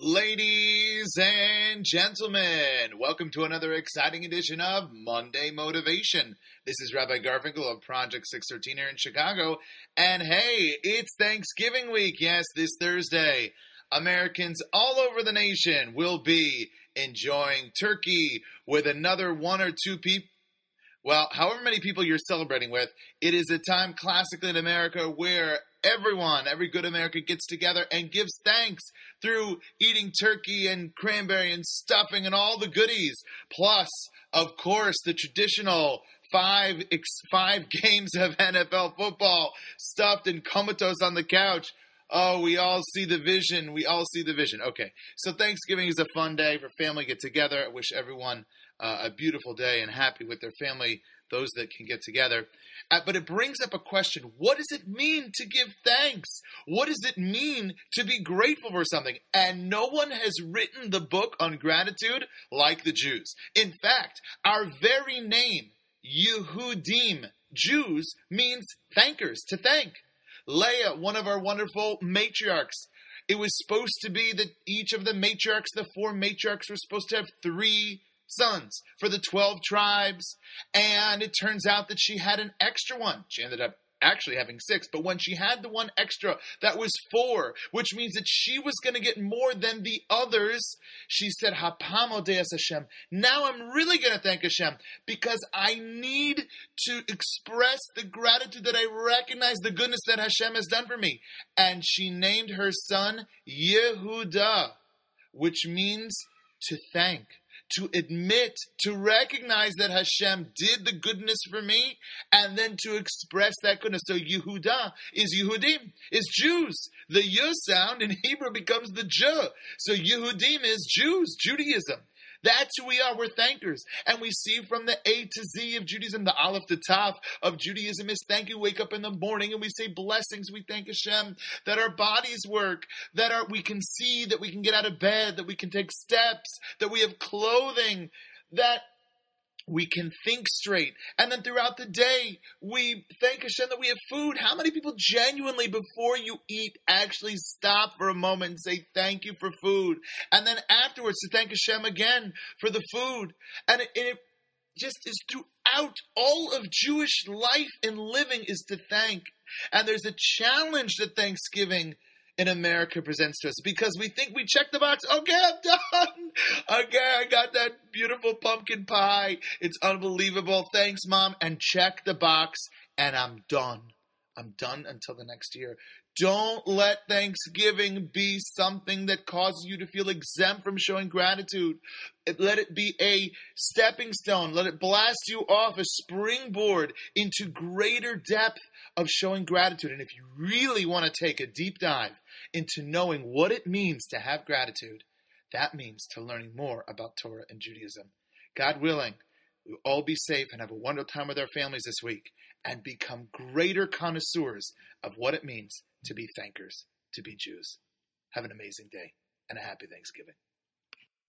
Ladies and gentlemen, welcome to another exciting edition of Monday Motivation. This is Rabbi Garfinkel of Project 613 here in Chicago. And hey, it's Thanksgiving week. Yes, this Thursday. Americans all over the nation will be enjoying turkey with another one or two people. Well, however many people you're celebrating with, it is a time classically in America where everyone, every good American gets together and gives thanks through eating turkey and cranberry and stuffing and all the goodies. Plus, of course, the traditional five five games of NFL football stuffed and comatose on the couch. Oh, we all see the vision. We all see the vision. Okay, so Thanksgiving is a fun day for family get together. I wish everyone uh, a beautiful day and happy with their family, those that can get together. Uh, but it brings up a question what does it mean to give thanks? What does it mean to be grateful for something? And no one has written the book on gratitude like the Jews. In fact, our very name, Yehudim, Jews, means thankers, to thank. Leah, one of our wonderful matriarchs, it was supposed to be that each of the matriarchs, the four matriarchs, were supposed to have three sons for the 12 tribes. And it turns out that she had an extra one. She ended up actually having six, but when she had the one extra, that was four, which means that she was going to get more than the others. She said, Hapa'am odeh es Hashem. Now I'm really going to thank Hashem because I need to express the gratitude that I recognize the goodness that Hashem has done for me. And she named her son Yehuda, which means to thank to admit, to recognize that Hashem did the goodness for me, and then to express that goodness. So Yehuda is Yehudim, is Jews. The Y sound in Hebrew becomes the J. So Yehudim is Jews, Judaism. That's who we are. We're thankers. And we see from the A to Z of Judaism, the Aleph to Tav of Judaism is thank you. Wake up in the morning and we say blessings. We thank Hashem that our bodies work, that our, we can see, that we can get out of bed, that we can take steps, that we have clothing, that we can think straight. And then throughout the day, we thank Hashem that we have food. How many people genuinely, before you eat, actually stop for a moment and say thank you for food? And then afterwards to thank Hashem again for the food. And it, and it just is throughout all of Jewish life and living is to thank. And there's a challenge that Thanksgiving in America presents to us because we think we check the box. Okay, I'm done. Okay, pumpkin pie. It's unbelievable. Thanks, mom. And check the box, and I'm done. I'm done until the next year. Don't let Thanksgiving be something that causes you to feel exempt from showing gratitude. Let it be a stepping stone. Let it blast you off a springboard into greater depth of showing gratitude. And if you really want to take a deep dive into knowing what it means to have gratitude, that means to learning more about Torah and Judaism. God willing, we'll all be safe and have a wonderful time with our families this week and become greater connoisseurs of what it means to be thankers, to be Jews. Have an amazing day and a happy Thanksgiving.